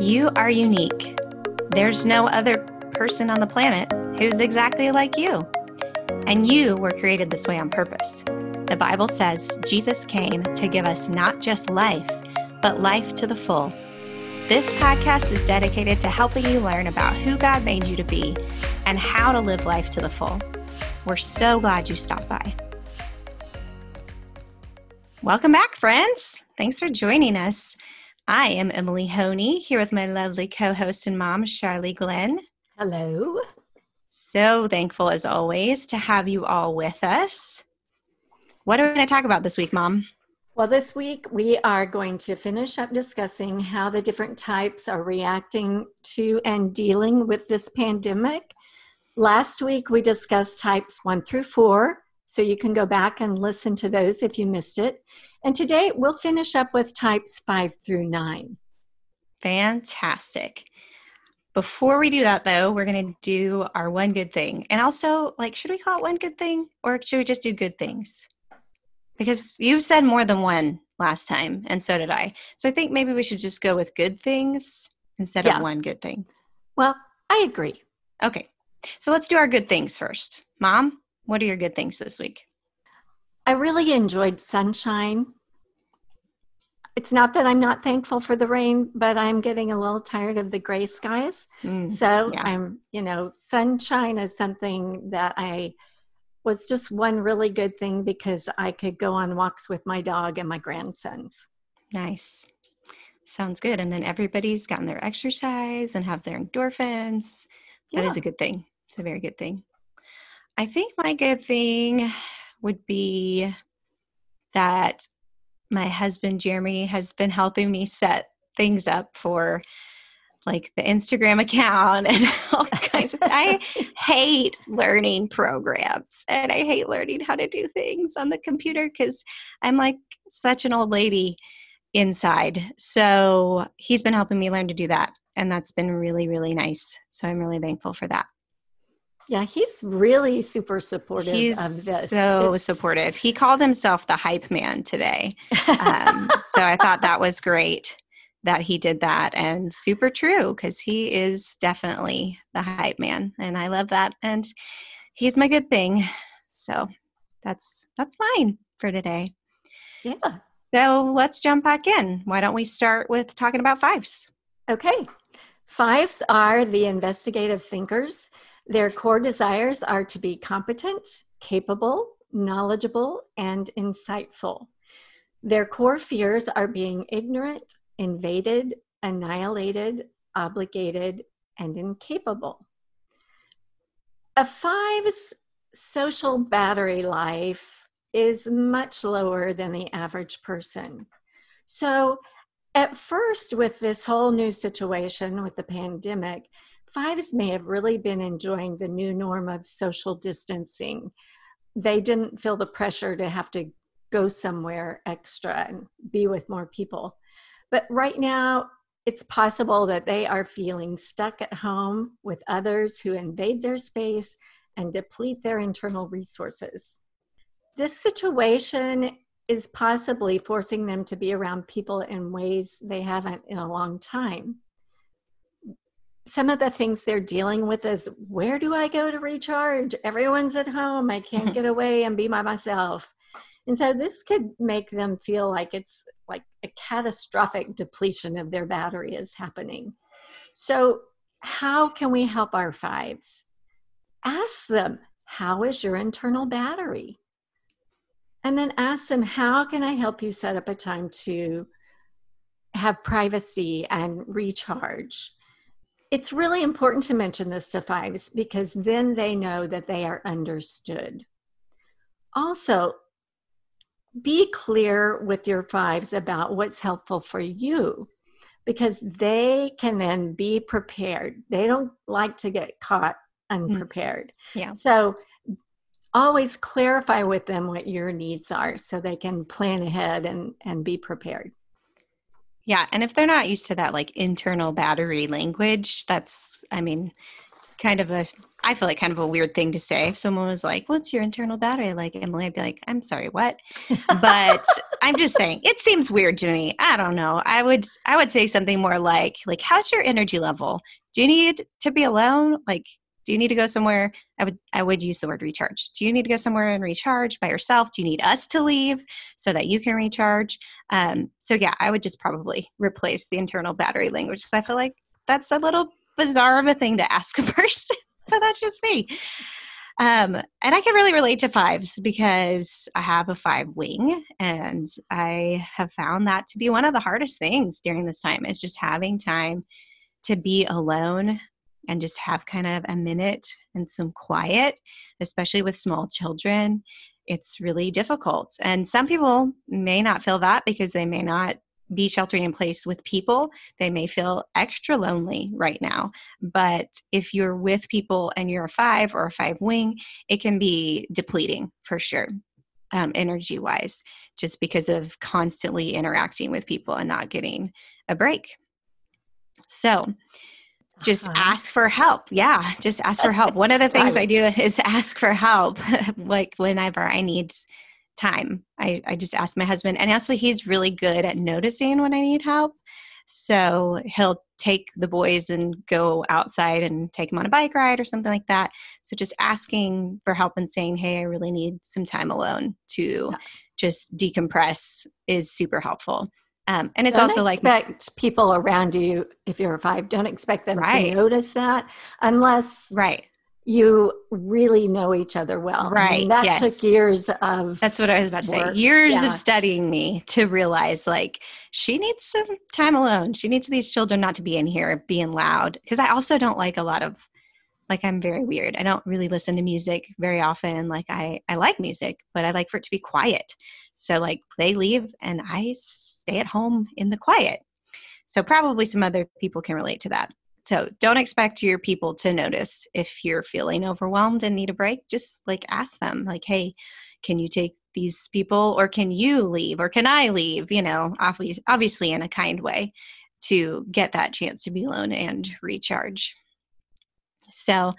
You are unique. There's no other person on the planet who's exactly like you. And you were created this way on purpose. The Bible says Jesus came to give us not just life, but life to the full. This podcast is dedicated to helping you learn about who God made you to be and how to live life to the full. We're so glad you stopped by. Welcome back, friends. Thanks for joining us. I am Emily Honey here with my lovely co host and mom, Charlie Glenn. Hello. So thankful as always to have you all with us. What are we going to talk about this week, Mom? Well, this week we are going to finish up discussing how the different types are reacting to and dealing with this pandemic. Last week we discussed types one through four, so you can go back and listen to those if you missed it. And today we'll finish up with types five through nine. Fantastic. Before we do that, though, we're going to do our one good thing. And also, like, should we call it one good thing or should we just do good things? Because you've said more than one last time, and so did I. So I think maybe we should just go with good things instead yeah. of one good thing. Well, I agree. Okay. So let's do our good things first. Mom, what are your good things this week? I really enjoyed sunshine. It's not that I'm not thankful for the rain, but I'm getting a little tired of the gray skies. Mm, so yeah. I'm, you know, sunshine is something that I was just one really good thing because I could go on walks with my dog and my grandsons. Nice. Sounds good. And then everybody's gotten their exercise and have their endorphins. That yeah. is a good thing. It's a very good thing. I think my good thing would be that my husband Jeremy has been helping me set things up for like the Instagram account and all kinds of I hate learning programs and I hate learning how to do things on the computer cuz I'm like such an old lady inside. So he's been helping me learn to do that and that's been really really nice. So I'm really thankful for that. Yeah, he's really super supportive he's of this. So it's- supportive. He called himself the hype man today. Um, so I thought that was great that he did that and super true because he is definitely the hype man and I love that and he's my good thing. So that's that's mine for today. Yeah. So let's jump back in. Why don't we start with talking about fives? Okay. Fives are the investigative thinkers their core desires are to be competent, capable, knowledgeable, and insightful. Their core fears are being ignorant, invaded, annihilated, obligated, and incapable. A five's social battery life is much lower than the average person. So, at first, with this whole new situation with the pandemic, fives may have really been enjoying the new norm of social distancing. They didn't feel the pressure to have to go somewhere extra and be with more people. But right now, it's possible that they are feeling stuck at home with others who invade their space and deplete their internal resources. This situation is possibly forcing them to be around people in ways they haven't in a long time some of the things they're dealing with is where do I go to recharge? Everyone's at home. I can't mm-hmm. get away and be by myself. And so this could make them feel like it's like a catastrophic depletion of their battery is happening. So, how can we help our fives? Ask them, how is your internal battery? And then ask them, how can I help you set up a time to have privacy and recharge? It's really important to mention this to fives because then they know that they are understood. Also, be clear with your fives about what's helpful for you because they can then be prepared. They don't like to get caught mm. unprepared. Yeah. So always clarify with them what your needs are so they can plan ahead and, and be prepared. Yeah. And if they're not used to that like internal battery language, that's, I mean, kind of a I feel like kind of a weird thing to say. If someone was like, "What's your internal battery like?" Emily, I'd be like, "I'm sorry, what?" But I'm just saying, it seems weird to me. I don't know. I would I would say something more like, "Like, how's your energy level? Do you need to be alone? Like, do you need to go somewhere? I would I would use the word recharge. Do you need to go somewhere and recharge by yourself? Do you need us to leave so that you can recharge? Um, so yeah, I would just probably replace the internal battery language because I feel like that's a little bizarre of a thing to ask a person, but that's just me. Um, and I can really relate to fives because I have a five wing, and I have found that to be one of the hardest things during this time is just having time to be alone and just have kind of a minute and some quiet, especially with small children. It's really difficult. And some people may not feel that because they may not be sheltering in place with people, they may feel extra lonely right now. But if you're with people and you're a five or a five wing, it can be depleting for sure, um, energy wise, just because of constantly interacting with people and not getting a break. So, just uh-huh. ask for help. Yeah, just ask for help. One of the things I do is ask for help, like whenever I need time. I, I just ask my husband, and actually, he's really good at noticing when I need help. So he'll take the boys and go outside and take them on a bike ride or something like that. So just asking for help and saying, hey, I really need some time alone to just decompress is super helpful. Um, and it's don't also like expect people around you if you're a five don't expect them right. to notice that unless right you really know each other well. Right. I mean, that yes. took years of. That's what I was about to work. say. Years yeah. of studying me to realize like she needs some time alone. She needs these children not to be in here being loud. Because I also don't like a lot of, like, I'm very weird. I don't really listen to music very often. Like, I, I like music, but I like for it to be quiet. So, like, they leave and I stay at home in the quiet. So, probably some other people can relate to that. So don't expect your people to notice if you're feeling overwhelmed and need a break. Just like ask them, like, hey, can you take these people or can you leave or can I leave? You know, obviously in a kind way to get that chance to be alone and recharge. So,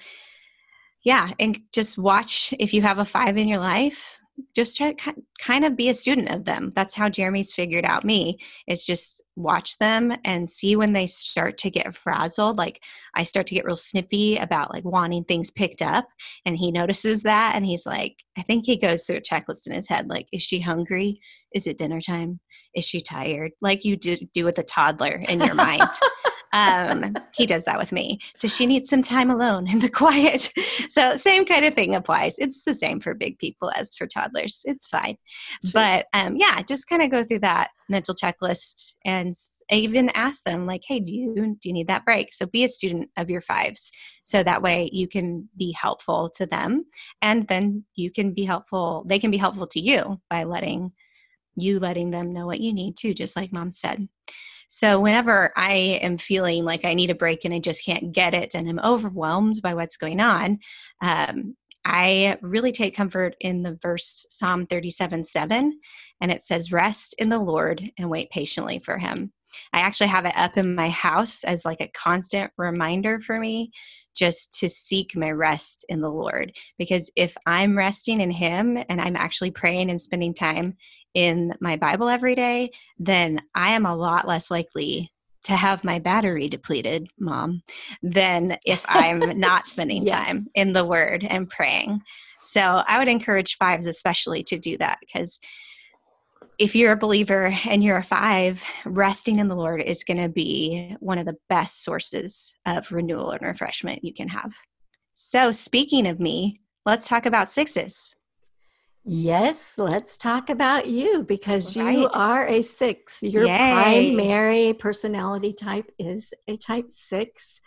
yeah, and just watch if you have a five in your life, just try to kind of be a student of them. That's how Jeremy's figured out me is just watch them and see when they start to get frazzled. Like I start to get real snippy about like wanting things picked up and he notices that and he's like, I think he goes through a checklist in his head. Like, is she hungry? Is it dinner time? Is she tired? Like you do, do with a toddler in your mind. um, he does that with me. Does she need some time alone in the quiet? so same kind of thing applies. It's the same for big people as for toddlers. It's fine. Sure. But um, yeah, just kind of go through that mental checklist and even ask them like hey do you do you need that break so be a student of your fives so that way you can be helpful to them and then you can be helpful they can be helpful to you by letting you letting them know what you need to just like mom said so whenever I am feeling like I need a break and I just can't get it and I'm overwhelmed by what's going on, um, I really take comfort in the verse Psalm 37 7, and it says, Rest in the Lord and wait patiently for him. I actually have it up in my house as like a constant reminder for me just to seek my rest in the Lord. Because if I'm resting in Him and I'm actually praying and spending time in my Bible every day, then I am a lot less likely to have my battery depleted, mom, than if I'm not spending yes. time in the Word and praying. So I would encourage fives, especially, to do that because if you're a believer and you're a five, resting in the Lord is going to be one of the best sources of renewal and refreshment you can have. So, speaking of me, let's talk about sixes. Yes, let's talk about you because right. you are a six. Your Yay. primary personality type is a type six.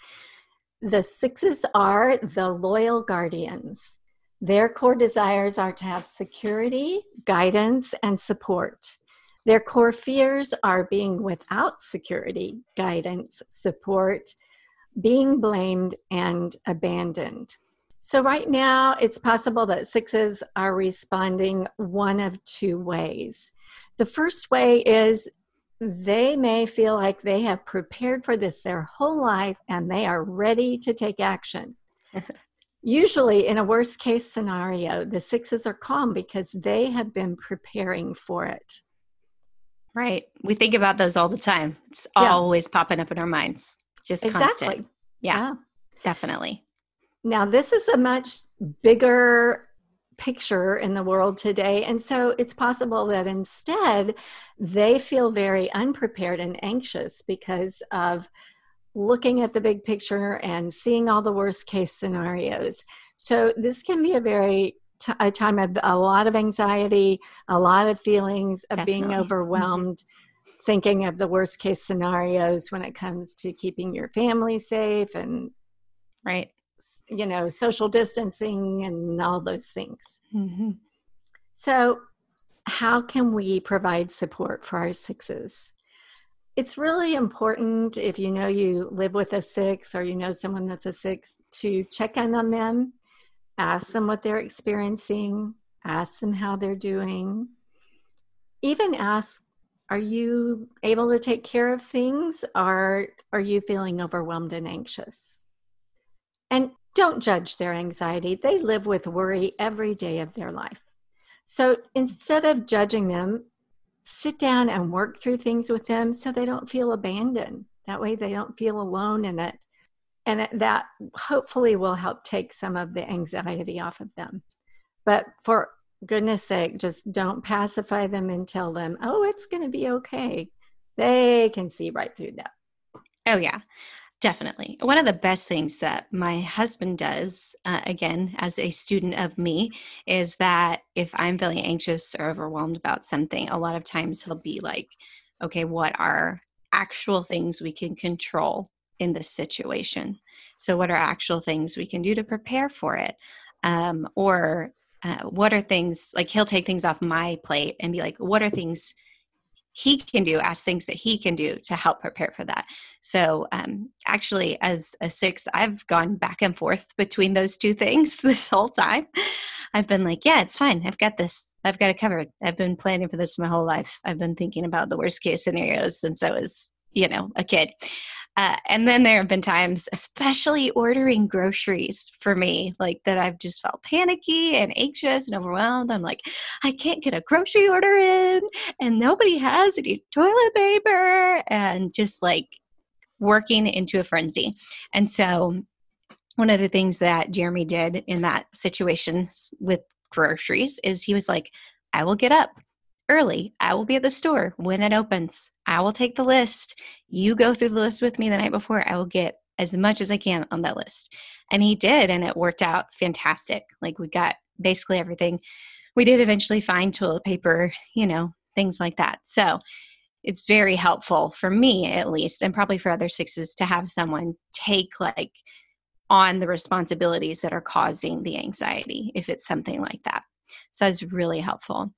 The sixes are the loyal guardians. Their core desires are to have security, guidance, and support. Their core fears are being without security, guidance, support, being blamed, and abandoned. So, right now, it's possible that sixes are responding one of two ways. The first way is they may feel like they have prepared for this their whole life and they are ready to take action. Usually, in a worst case scenario, the sixes are calm because they have been preparing for it. Right. We think about those all the time. It's yeah. always popping up in our minds. Just exactly. Constant. Yeah, yeah. Definitely. Now, this is a much bigger picture in the world today. And so it's possible that instead they feel very unprepared and anxious because of looking at the big picture and seeing all the worst case scenarios. So this can be a very t- a time of a lot of anxiety, a lot of feelings of Definitely. being mm-hmm. overwhelmed, mm-hmm. thinking of the worst case scenarios when it comes to keeping your family safe and right, you know, social distancing and all those things. Mm-hmm. So, how can we provide support for our sixes? It's really important if you know you live with a six or you know someone that's a six to check in on them, ask them what they're experiencing, ask them how they're doing, even ask, are you able to take care of things or are you feeling overwhelmed and anxious? And don't judge their anxiety. They live with worry every day of their life. So instead of judging them, sit down and work through things with them so they don't feel abandoned. That way they don't feel alone in it. And that hopefully will help take some of the anxiety off of them. But for goodness sake, just don't pacify them and tell them, oh, it's going to be okay. They can see right through that. Oh, yeah. Definitely. One of the best things that my husband does, uh, again, as a student of me, is that if I'm feeling anxious or overwhelmed about something, a lot of times he'll be like, okay, what are actual things we can control in this situation? So, what are actual things we can do to prepare for it? Um, or uh, what are things like he'll take things off my plate and be like, what are things he can do ask things that he can do to help prepare for that. So um, actually as a six i've gone back and forth between those two things this whole time. I've been like yeah it's fine. I've got this. I've got it covered. I've been planning for this my whole life. I've been thinking about the worst case scenarios since i was you know a kid uh, and then there have been times, especially ordering groceries for me, like that I've just felt panicky and anxious and overwhelmed. I'm like, I can't get a grocery order in, and nobody has any toilet paper, and just like working into a frenzy. And so, one of the things that Jeremy did in that situation with groceries is he was like, I will get up early. I will be at the store when it opens. I will take the list. You go through the list with me the night before. I will get as much as I can on that list. And he did, and it worked out fantastic. Like we got basically everything. We did eventually find toilet paper, you know, things like that. So it's very helpful for me, at least, and probably for other sixes, to have someone take like on the responsibilities that are causing the anxiety if it's something like that. So it's really helpful.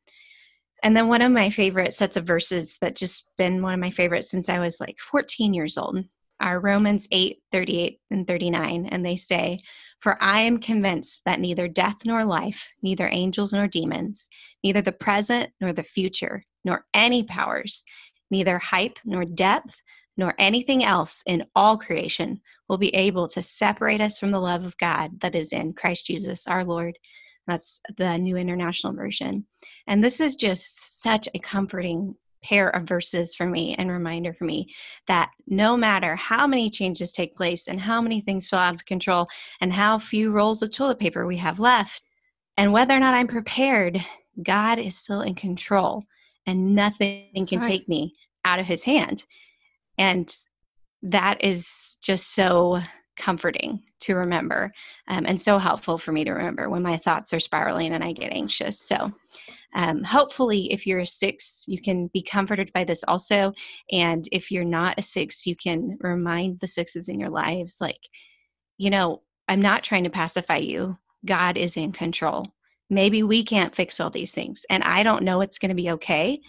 And then one of my favorite sets of verses that just been one of my favorites since I was like 14 years old are Romans 8, 38 and 39. And they say, For I am convinced that neither death nor life, neither angels nor demons, neither the present nor the future, nor any powers, neither height nor depth, nor anything else in all creation will be able to separate us from the love of God that is in Christ Jesus our Lord. That's the New International Version. And this is just such a comforting pair of verses for me and reminder for me that no matter how many changes take place and how many things fall out of control and how few rolls of toilet paper we have left, and whether or not I'm prepared, God is still in control and nothing That's can right. take me out of his hand. And that is just so comforting to remember um, and so helpful for me to remember when my thoughts are spiraling and I get anxious. So, um, hopefully, if you're a six, you can be comforted by this also. And if you're not a six, you can remind the sixes in your lives, like, you know, I'm not trying to pacify you. God is in control. Maybe we can't fix all these things, and I don't know it's going to be okay,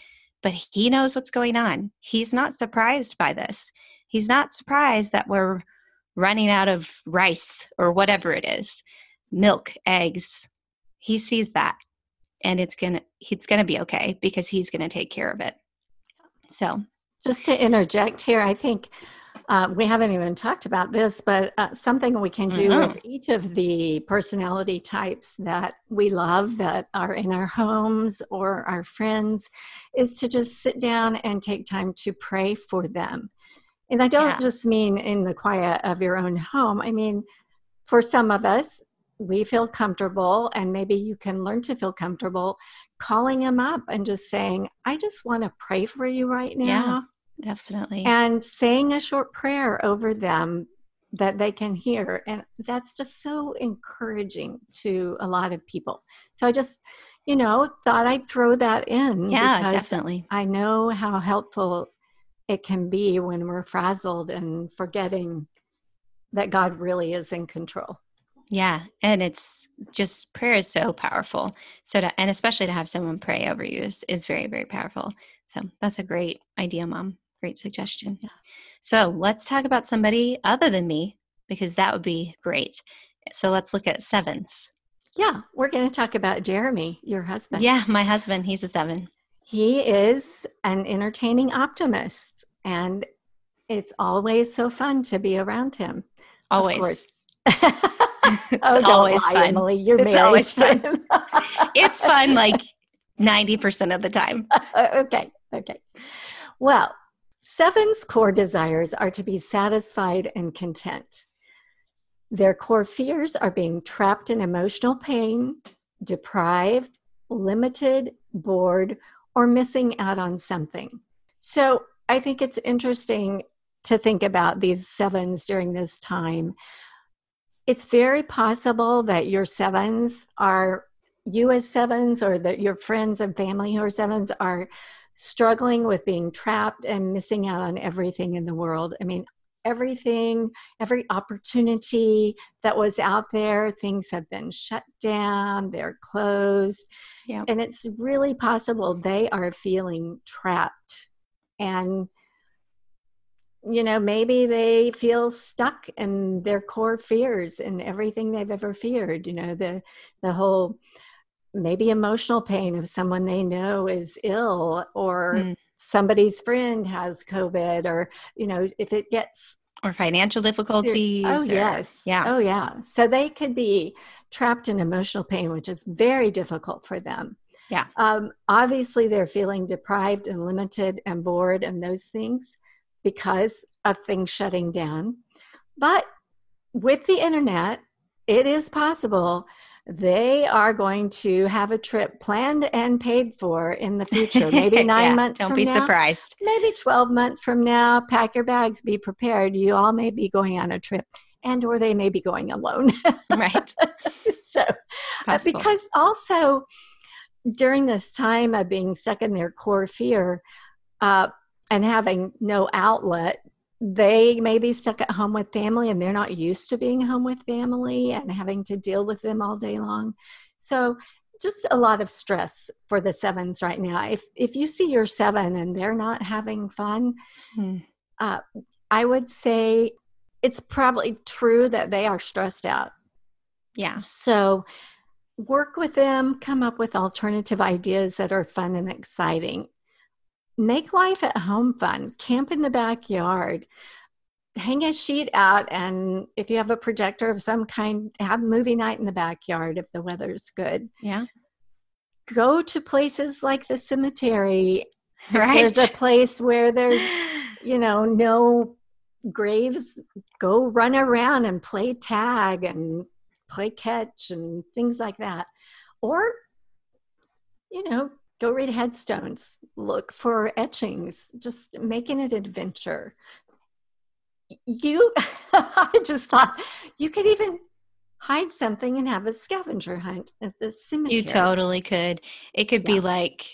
but He knows what's going on. He's not surprised by this. He's not surprised that we're running out of rice or whatever it is, milk, eggs. He sees that and it's going to it's going to be okay because he's going to take care of it. So, just to interject here, I think uh, we haven't even talked about this, but uh, something we can do mm-hmm. with each of the personality types that we love that are in our homes or our friends is to just sit down and take time to pray for them. And I don't yeah. just mean in the quiet of your own home. I mean, for some of us, we feel comfortable, and maybe you can learn to feel comfortable calling them up and just saying, I just want to pray for you right now. Yeah Definitely. And saying a short prayer over them that they can hear. And that's just so encouraging to a lot of people. So I just, you know, thought I'd throw that in. Yeah, definitely. I know how helpful it can be when we're frazzled and forgetting that God really is in control. Yeah, and it's just prayer is so powerful. So to, and especially to have someone pray over you is is very very powerful. So that's a great idea, mom. Great suggestion. Yeah. So let's talk about somebody other than me because that would be great. So let's look at sevens. Yeah, we're going to talk about Jeremy, your husband. Yeah, my husband. He's a seven. He is an entertaining optimist, and it's always so fun to be around him. Always. Of course. it's oh, always lie, fun. Emily. You're it's always fun. it's fun like 90% of the time. okay. Okay. Well, Seven's core desires are to be satisfied and content. Their core fears are being trapped in emotional pain, deprived, limited, bored, or missing out on something. So I think it's interesting to think about these sevens during this time. It's very possible that your sevens are, you as sevens, or that your friends and family who are sevens are struggling with being trapped and missing out on everything in the world. I mean, everything, every opportunity that was out there, things have been shut down, they're closed. Yeah. And it's really possible they are feeling trapped. And you know, maybe they feel stuck in their core fears and everything they've ever feared, you know, the the whole maybe emotional pain of someone they know is ill or mm. Somebody's friend has covid or you know if it gets or financial difficulties oh or, yes. Yeah. Oh yeah. So they could be trapped in emotional pain which is very difficult for them. Yeah. Um, obviously they're feeling deprived and limited and bored and those things because of things shutting down. But with the internet it is possible they are going to have a trip planned and paid for in the future. Maybe nine yeah, months don't be now. surprised. Maybe 12 months from now. Pack your bags, be prepared. You all may be going on a trip and or they may be going alone. right. so uh, because also during this time of being stuck in their core fear uh, and having no outlet they may be stuck at home with family and they're not used to being home with family and having to deal with them all day long. So just a lot of stress for the sevens right now. If if you see your seven and they're not having fun, mm. uh, I would say it's probably true that they are stressed out. Yeah. So work with them, come up with alternative ideas that are fun and exciting make life at home fun. Camp in the backyard. Hang a sheet out, and if you have a projector of some kind, have movie night in the backyard if the weather's good. Yeah. Go to places like the cemetery. Right. There's a place where there's, you know, no graves. Go run around and play tag and play catch and things like that. Or, you know, go read headstones look for etchings just making it adventure you i just thought you could even hide something and have a scavenger hunt at the cemetery you totally could it could yeah. be like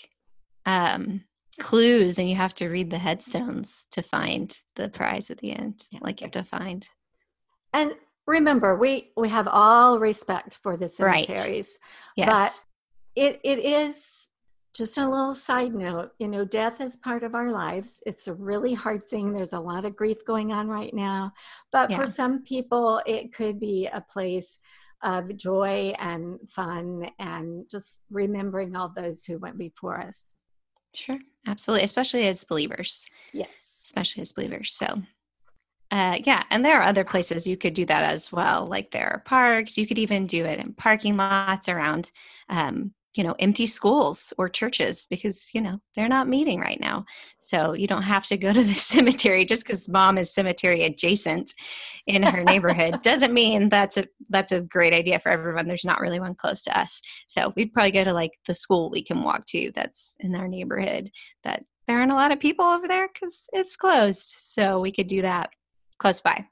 um clues and you have to read the headstones to find the prize at the end yeah. like you have to find and remember we we have all respect for the cemeteries right. yes. but it it is just a little side note you know death is part of our lives. It's a really hard thing. There's a lot of grief going on right now but yeah. for some people it could be a place of joy and fun and just remembering all those who went before us. Sure. Absolutely. Especially as believers. Yes. Especially as believers. So uh, yeah, and there are other places you could do that as well. Like there are parks. You could even do it in parking lots around, um, you know, empty schools or churches because you know they're not meeting right now. So you don't have to go to the cemetery just because mom is cemetery adjacent in her neighborhood doesn't mean that's a that's a great idea for everyone. There's not really one close to us, so we'd probably go to like the school we can walk to that's in our neighborhood that there aren't a lot of people over there because it's closed. So we could do that close by.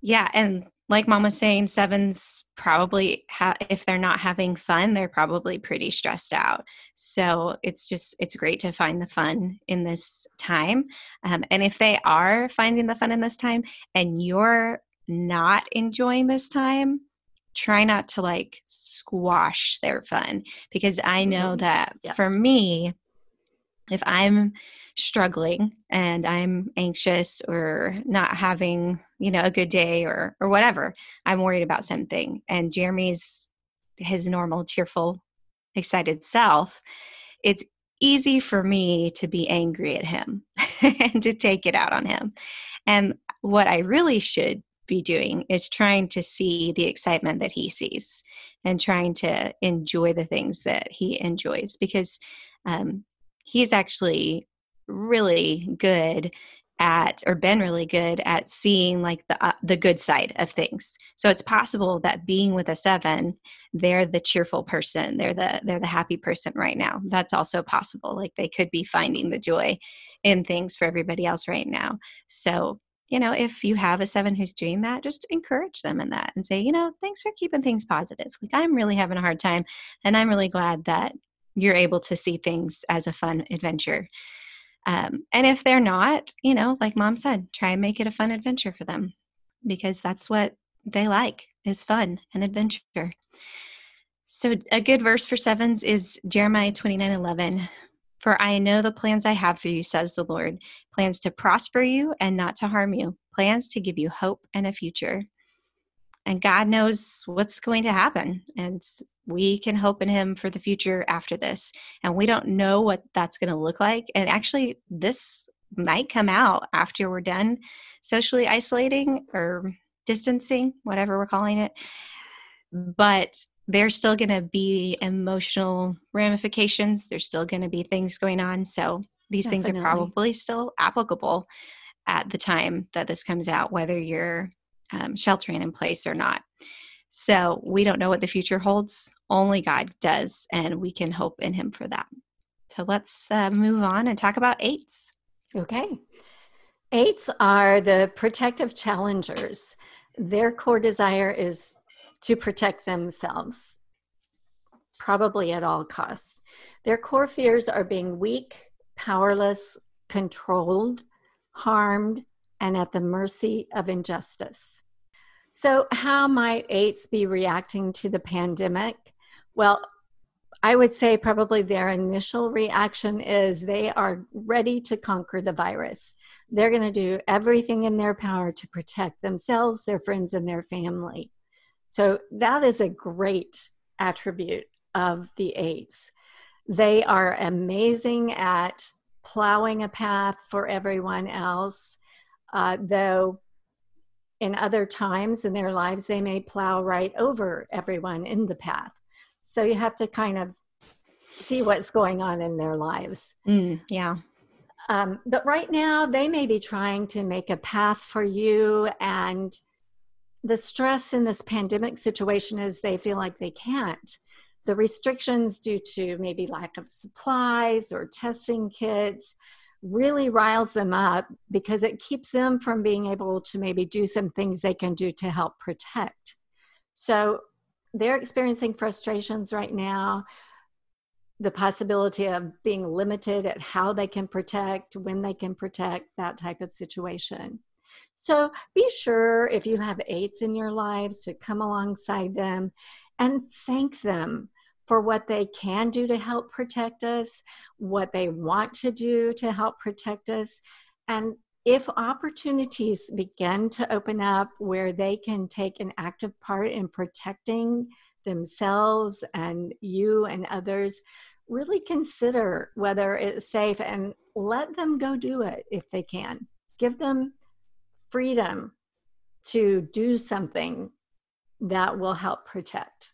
Yeah, and like mom was saying, sevens probably ha- if they're not having fun, they're probably pretty stressed out. So it's just it's great to find the fun in this time. Um, and if they are finding the fun in this time, and you're not enjoying this time, try not to like squash their fun because I know mm-hmm. that yeah. for me, if I'm struggling and I'm anxious or not having, you know, a good day or or whatever, I'm worried about something. And Jeremy's his normal, cheerful, excited self, it's easy for me to be angry at him and to take it out on him. And what I really should be doing is trying to see the excitement that he sees and trying to enjoy the things that he enjoys because um, he's actually really good at or been really good at seeing like the uh, the good side of things. So it's possible that being with a 7 they're the cheerful person they're the they're the happy person right now. That's also possible like they could be finding the joy in things for everybody else right now. So you know if you have a 7 who's doing that just encourage them in that and say you know thanks for keeping things positive. Like i'm really having a hard time and i'm really glad that you're able to see things as a fun adventure. Um, and if they're not, you know, like mom said, try and make it a fun adventure for them because that's what they like is fun and adventure. So a good verse for sevens is Jeremiah 29 11. For I know the plans I have for you, says the Lord plans to prosper you and not to harm you, plans to give you hope and a future and God knows what's going to happen. And we can hope in Him for the future after this. And we don't know what that's going to look like. And actually, this might come out after we're done socially isolating or distancing, whatever we're calling it. But there's still going to be emotional ramifications. There's still going to be things going on. So these Definitely. things are probably still applicable at the time that this comes out, whether you're um, sheltering in place or not. So we don't know what the future holds. Only God does, and we can hope in Him for that. So let's uh, move on and talk about eights. Okay. Eights are the protective challengers. Their core desire is to protect themselves, probably at all costs. Their core fears are being weak, powerless, controlled, harmed, and at the mercy of injustice. So, how might eights be reacting to the pandemic? Well, I would say probably their initial reaction is they are ready to conquer the virus. They're going to do everything in their power to protect themselves, their friends, and their family. So, that is a great attribute of the eights. They are amazing at plowing a path for everyone else uh, though in other times in their lives they may plow right over everyone in the path. So you have to kind of see what's going on in their lives. Mm, yeah. Um, but right now they may be trying to make a path for you and the stress in this pandemic situation is they feel like they can't. The restrictions due to maybe lack of supplies or testing kits really riles them up because it keeps them from being able to maybe do some things they can do to help protect. So they're experiencing frustrations right now, the possibility of being limited at how they can protect, when they can protect, that type of situation. So be sure if you have eights in your lives to come alongside them and thank them for what they can do to help protect us, what they want to do to help protect us. And if opportunities begin to open up where they can take an active part in protecting themselves and you and others, really consider whether it's safe and let them go do it if they can. Give them freedom to do something that will help protect.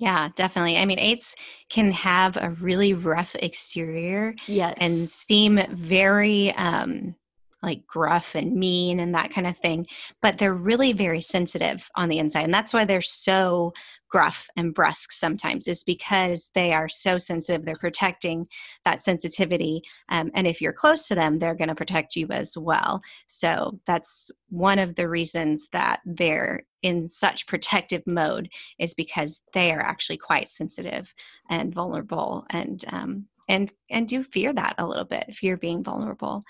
Yeah, definitely. I mean, eights can have a really rough exterior. Yes. And seem very um like gruff and mean and that kind of thing. But they're really very sensitive on the inside. And that's why they're so gruff and brusque sometimes, is because they are so sensitive. They're protecting that sensitivity. Um, and if you're close to them, they're going to protect you as well. So that's one of the reasons that they're in such protective mode, is because they are actually quite sensitive and vulnerable and um, and and do fear that a little bit fear being vulnerable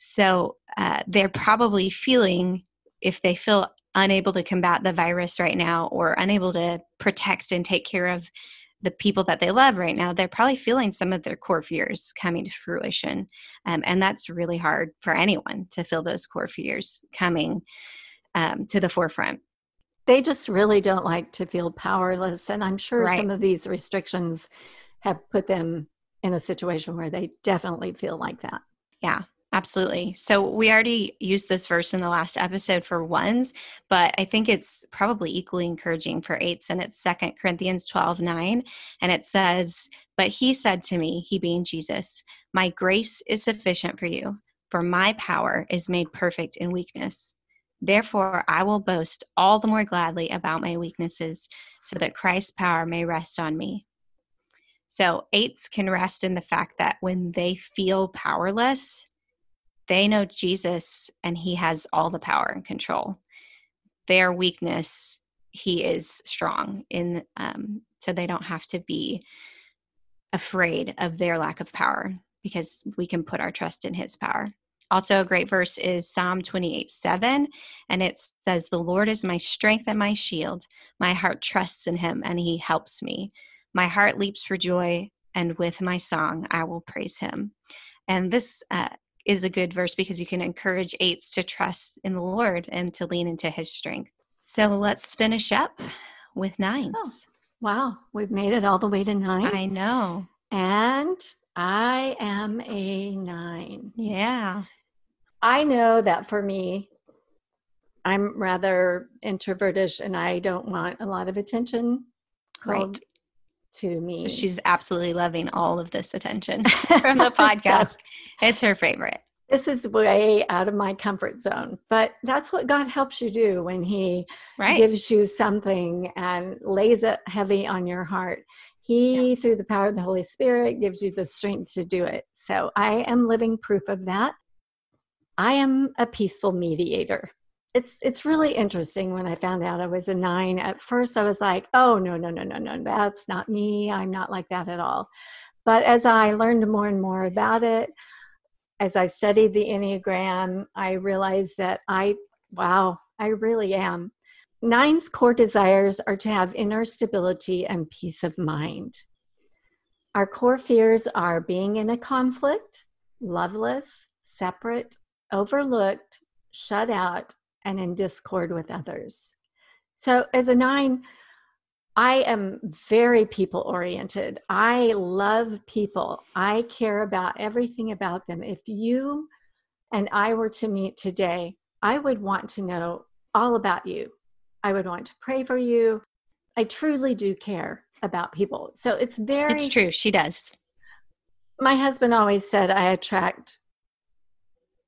so uh, they're probably feeling, if they feel unable to combat the virus right now or unable to protect and take care of the people that they love right now, they're probably feeling some of their core fears coming to fruition. Um, and that's really hard for anyone to feel those core fears coming um, to the forefront. They just really don't like to feel powerless. And I'm sure right. some of these restrictions have put them in a situation where they definitely feel like that. Yeah, Absolutely. So we already used this verse in the last episode for ones, but I think it's probably equally encouraging for eights. And it's Second Corinthians 12 9. And it says, But he said to me, he being Jesus, My grace is sufficient for you, for my power is made perfect in weakness. Therefore, I will boast all the more gladly about my weaknesses, so that Christ's power may rest on me. So, eights can rest in the fact that when they feel powerless, they know Jesus and he has all the power and control. Their weakness, he is strong in um, so they don't have to be afraid of their lack of power because we can put our trust in his power. Also, a great verse is Psalm 28 7, and it says, The Lord is my strength and my shield. My heart trusts in him, and he helps me. My heart leaps for joy, and with my song I will praise him. And this uh, is a good verse because you can encourage eights to trust in the Lord and to lean into his strength. So let's finish up with nines. Oh, wow, we've made it all the way to nine. I know. And I am a nine. Yeah. I know that for me, I'm rather introvertish and I don't want a lot of attention. Right to me. So she's absolutely loving all of this attention from the podcast. so, it's her favorite. This is way out of my comfort zone, but that's what God helps you do when He right. gives you something and lays it heavy on your heart. He, yeah. through the power of the Holy Spirit, gives you the strength to do it. So I am living proof of that. I am a peaceful mediator it's it's really interesting when I found out I was a nine. At first, I was like, "Oh no, no, no, no, no, that's not me. I'm not like that at all." But as I learned more and more about it, as I studied the Enneagram, I realized that I, wow, I really am. Nine's core desires are to have inner stability and peace of mind. Our core fears are being in a conflict, loveless, separate, overlooked, shut out, and in discord with others. So, as a nine, I am very people oriented. I love people. I care about everything about them. If you and I were to meet today, I would want to know all about you. I would want to pray for you. I truly do care about people. So it's very. It's true. She does. My husband always said I attract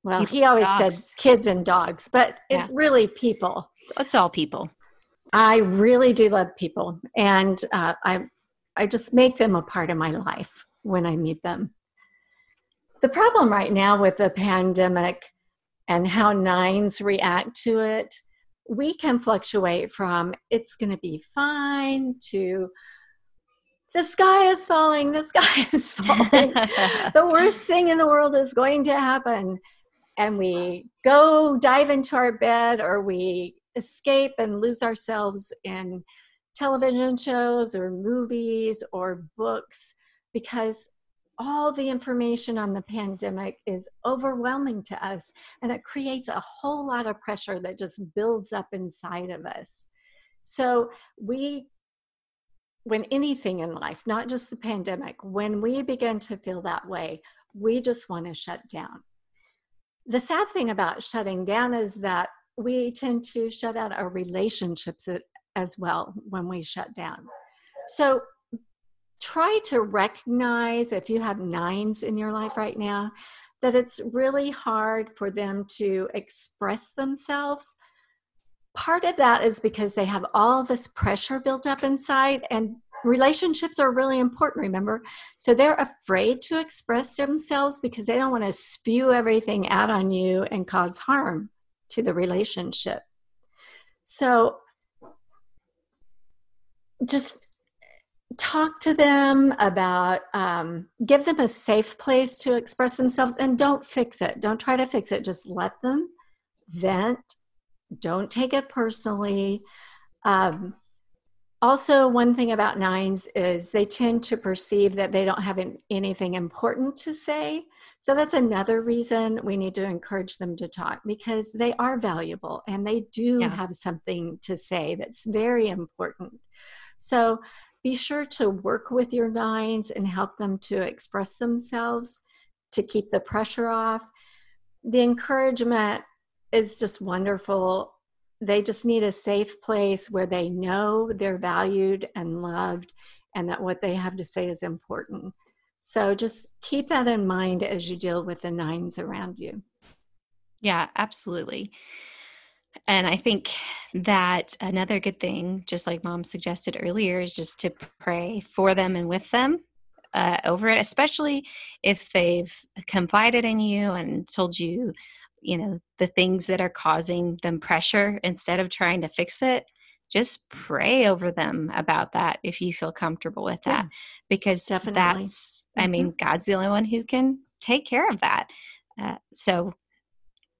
well, people, he always said kids and dogs, but yeah. it's really people. It's all people. I really do love people, and uh, I, I just make them a part of my life when I meet them. The problem right now with the pandemic and how nines react to it, we can fluctuate from it's going to be fine to the sky is falling, the sky is falling. the worst thing in the world is going to happen and we go dive into our bed or we escape and lose ourselves in television shows or movies or books because all the information on the pandemic is overwhelming to us and it creates a whole lot of pressure that just builds up inside of us. So we when anything in life, not just the pandemic, when we begin to feel that way, we just want to shut down the sad thing about shutting down is that we tend to shut out our relationships as well when we shut down. So try to recognize if you have nines in your life right now that it's really hard for them to express themselves. Part of that is because they have all this pressure built up inside, and relationships are really important, remember? So they're afraid to express themselves because they don't want to spew everything out on you and cause harm to the relationship. So just talk to them about um, give them a safe place to express themselves and don't fix it don't try to fix it just let them vent don't take it personally um, also one thing about nines is they tend to perceive that they don't have anything important to say so that's another reason we need to encourage them to talk because they are valuable and they do yeah. have something to say that's very important so be sure to work with your nines and help them to express themselves to keep the pressure off. The encouragement is just wonderful. They just need a safe place where they know they're valued and loved and that what they have to say is important. So just keep that in mind as you deal with the nines around you. Yeah, absolutely. And I think that another good thing, just like mom suggested earlier, is just to pray for them and with them uh, over it, especially if they've confided in you and told you, you know, the things that are causing them pressure instead of trying to fix it. Just pray over them about that if you feel comfortable with that, yeah, because definitely. that's, mm-hmm. I mean, God's the only one who can take care of that. Uh, so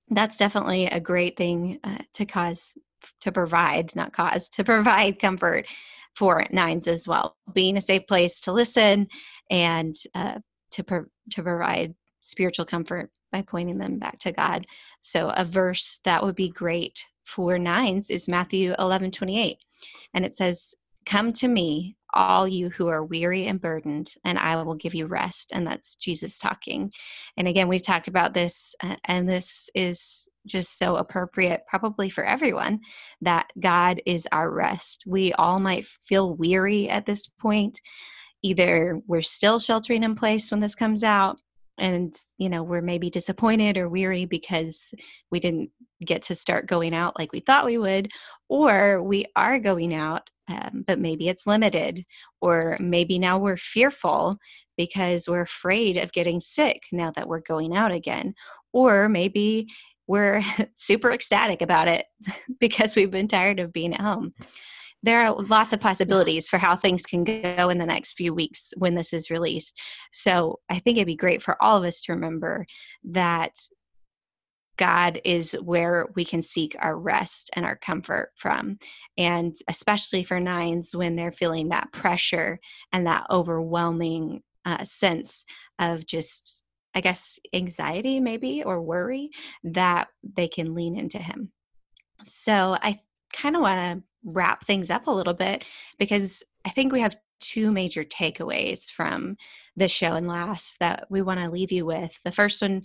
that's definitely a great thing uh, to cause to provide not cause to provide comfort for nines as well being a safe place to listen and uh, to pro- to provide spiritual comfort by pointing them back to god so a verse that would be great for nines is matthew 11 28 and it says come to me all you who are weary and burdened, and I will give you rest. And that's Jesus talking. And again, we've talked about this, and this is just so appropriate, probably for everyone, that God is our rest. We all might feel weary at this point. Either we're still sheltering in place when this comes out, and you know we're maybe disappointed or weary because we didn't get to start going out like we thought we would or we are going out um, but maybe it's limited or maybe now we're fearful because we're afraid of getting sick now that we're going out again or maybe we're super ecstatic about it because we've been tired of being at home there are lots of possibilities for how things can go in the next few weeks when this is released. So I think it'd be great for all of us to remember that God is where we can seek our rest and our comfort from. And especially for nines when they're feeling that pressure and that overwhelming uh, sense of just, I guess, anxiety maybe or worry, that they can lean into Him. So I kind of want to wrap things up a little bit because I think we have two major takeaways from this show and last that we want to leave you with. The first one,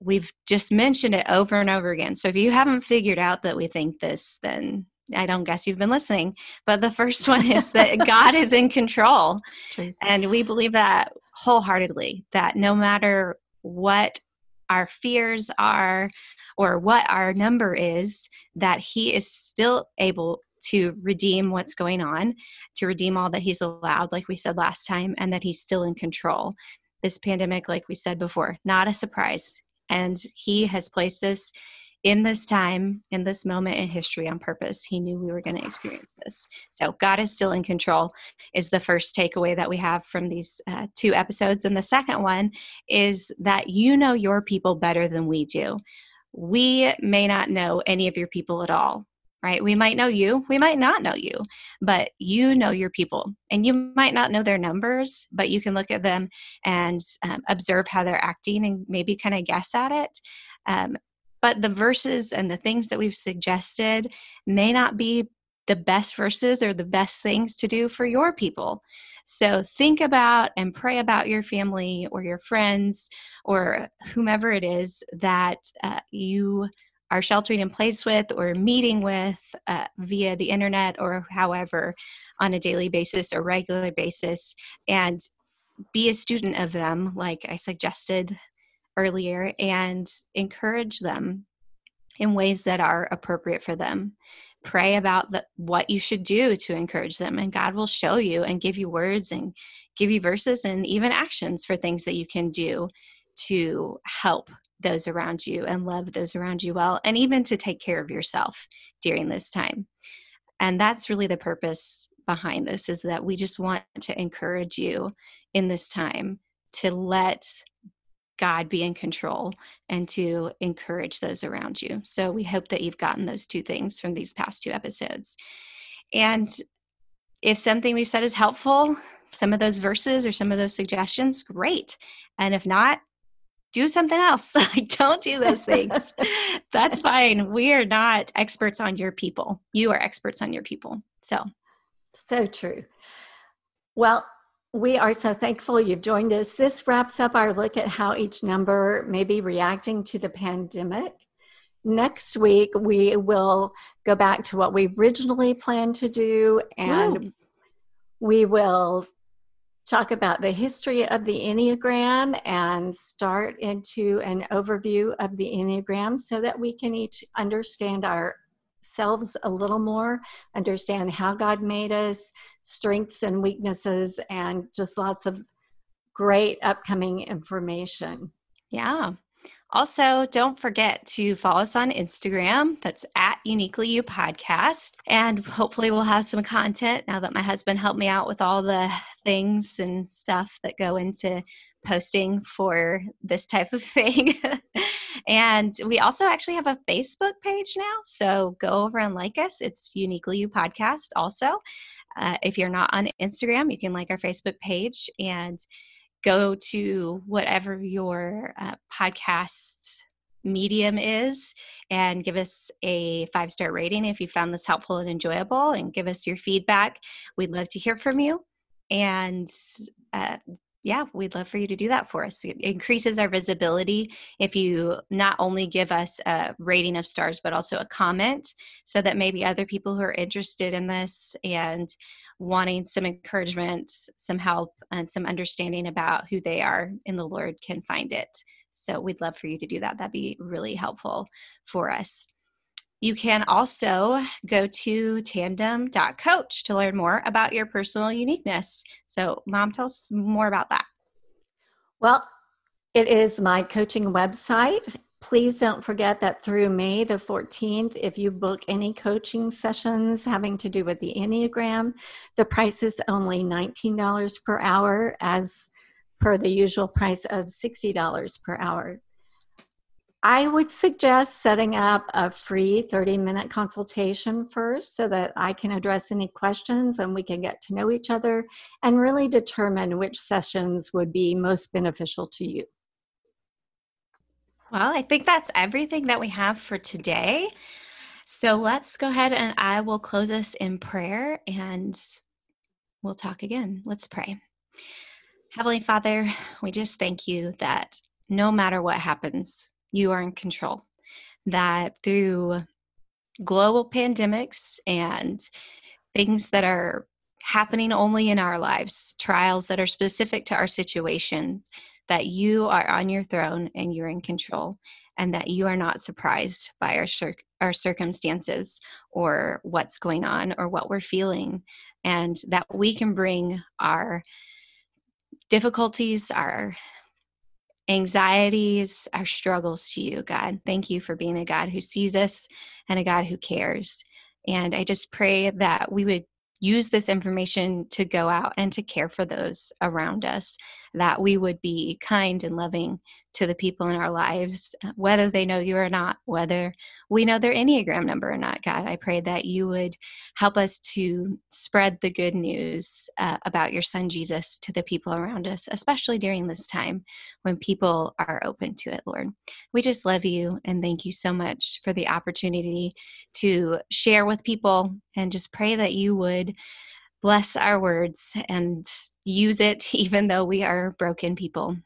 we've just mentioned it over and over again. So if you haven't figured out that we think this, then I don't guess you've been listening. But the first one is that God is in control. And we believe that wholeheartedly, that no matter what our fears are or what our number is, that He is still able to redeem what's going on, to redeem all that He's allowed, like we said last time, and that He's still in control. This pandemic, like we said before, not a surprise. And He has placed us in this time, in this moment in history on purpose. He knew we were going to experience this. So, God is still in control, is the first takeaway that we have from these uh, two episodes. And the second one is that you know your people better than we do. We may not know any of your people at all right? We might know you, we might not know you, but you know your people. And you might not know their numbers, but you can look at them and um, observe how they're acting and maybe kind of guess at it. Um, but the verses and the things that we've suggested may not be the best verses or the best things to do for your people. So think about and pray about your family or your friends or whomever it is that uh, you are sheltering in place with or meeting with uh, via the internet or however on a daily basis or regular basis. And be a student of them like i suggested earlier and encourage them in ways that are appropriate for them. Pray about the, what you should do to encourage them and god will show you and give you words and give you verses and even actions for things that you can do to help those around you and love those around you well and even to take care of yourself during this time and that's really the purpose behind this is that we just want to encourage you in this time to let God be in control and to encourage those around you. So we hope that you've gotten those two things from these past two episodes. And if something we've said is helpful, some of those verses or some of those suggestions, great. And if not, do something else. like don't do those things. That's fine. We are not experts on your people. You are experts on your people. So so true. Well, we are so thankful you've joined us. This wraps up our look at how each number may be reacting to the pandemic. Next week, we will go back to what we originally planned to do and we will talk about the history of the Enneagram and start into an overview of the Enneagram so that we can each understand ourselves a little more, understand how God made us, strengths and weaknesses, and just lots of great upcoming information. Yeah. Also, don't forget to follow us on Instagram. That's at Uniquely You Podcast. And hopefully, we'll have some content now that my husband helped me out with all the things and stuff that go into posting for this type of thing. and we also actually have a Facebook page now. So go over and like us. It's Uniquely You Podcast also. Uh, if you're not on Instagram, you can like our Facebook page and go to whatever your uh, podcast medium is and give us a five star rating if you found this helpful and enjoyable and give us your feedback. We'd love to hear from you. And uh, yeah, we'd love for you to do that for us. It increases our visibility if you not only give us a rating of stars, but also a comment so that maybe other people who are interested in this and wanting some encouragement, some help, and some understanding about who they are in the Lord can find it. So we'd love for you to do that. That'd be really helpful for us. You can also go to tandem.coach to learn more about your personal uniqueness. So, Mom, tell us more about that. Well, it is my coaching website. Please don't forget that through May the 14th, if you book any coaching sessions having to do with the Enneagram, the price is only $19 per hour as per the usual price of $60 per hour. I would suggest setting up a free 30 minute consultation first so that I can address any questions and we can get to know each other and really determine which sessions would be most beneficial to you. Well, I think that's everything that we have for today. So let's go ahead and I will close us in prayer and we'll talk again. Let's pray. Heavenly Father, we just thank you that no matter what happens, you are in control. That through global pandemics and things that are happening only in our lives, trials that are specific to our situation, that you are on your throne and you're in control, and that you are not surprised by our cir- our circumstances or what's going on or what we're feeling, and that we can bring our difficulties, our anxieties, our struggles to you, God. Thank you for being a God who sees us and a God who cares. And I just pray that we would use this information to go out and to care for those around us that we would be kind and loving to the people in our lives, uh, whether they know you or not, whether we know their Enneagram number or not. God, I pray that you would help us to spread the good news uh, about your son Jesus to the people around us, especially during this time when people are open to it, Lord. We just love you and thank you so much for the opportunity to share with people and just pray that you would bless our words and use it even though we are broken people.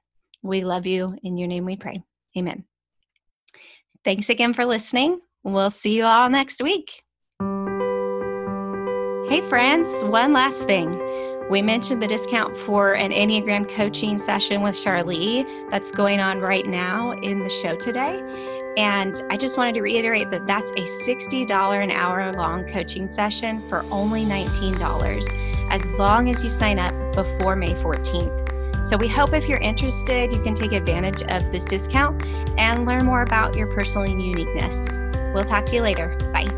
We love you. In your name we pray. Amen. Thanks again for listening. We'll see you all next week. Hey, friends, one last thing. We mentioned the discount for an Enneagram coaching session with Charlie that's going on right now in the show today. And I just wanted to reiterate that that's a $60 an hour long coaching session for only $19 as long as you sign up before May 14th. So we hope if you're interested, you can take advantage of this discount and learn more about your personal uniqueness. We'll talk to you later. Bye.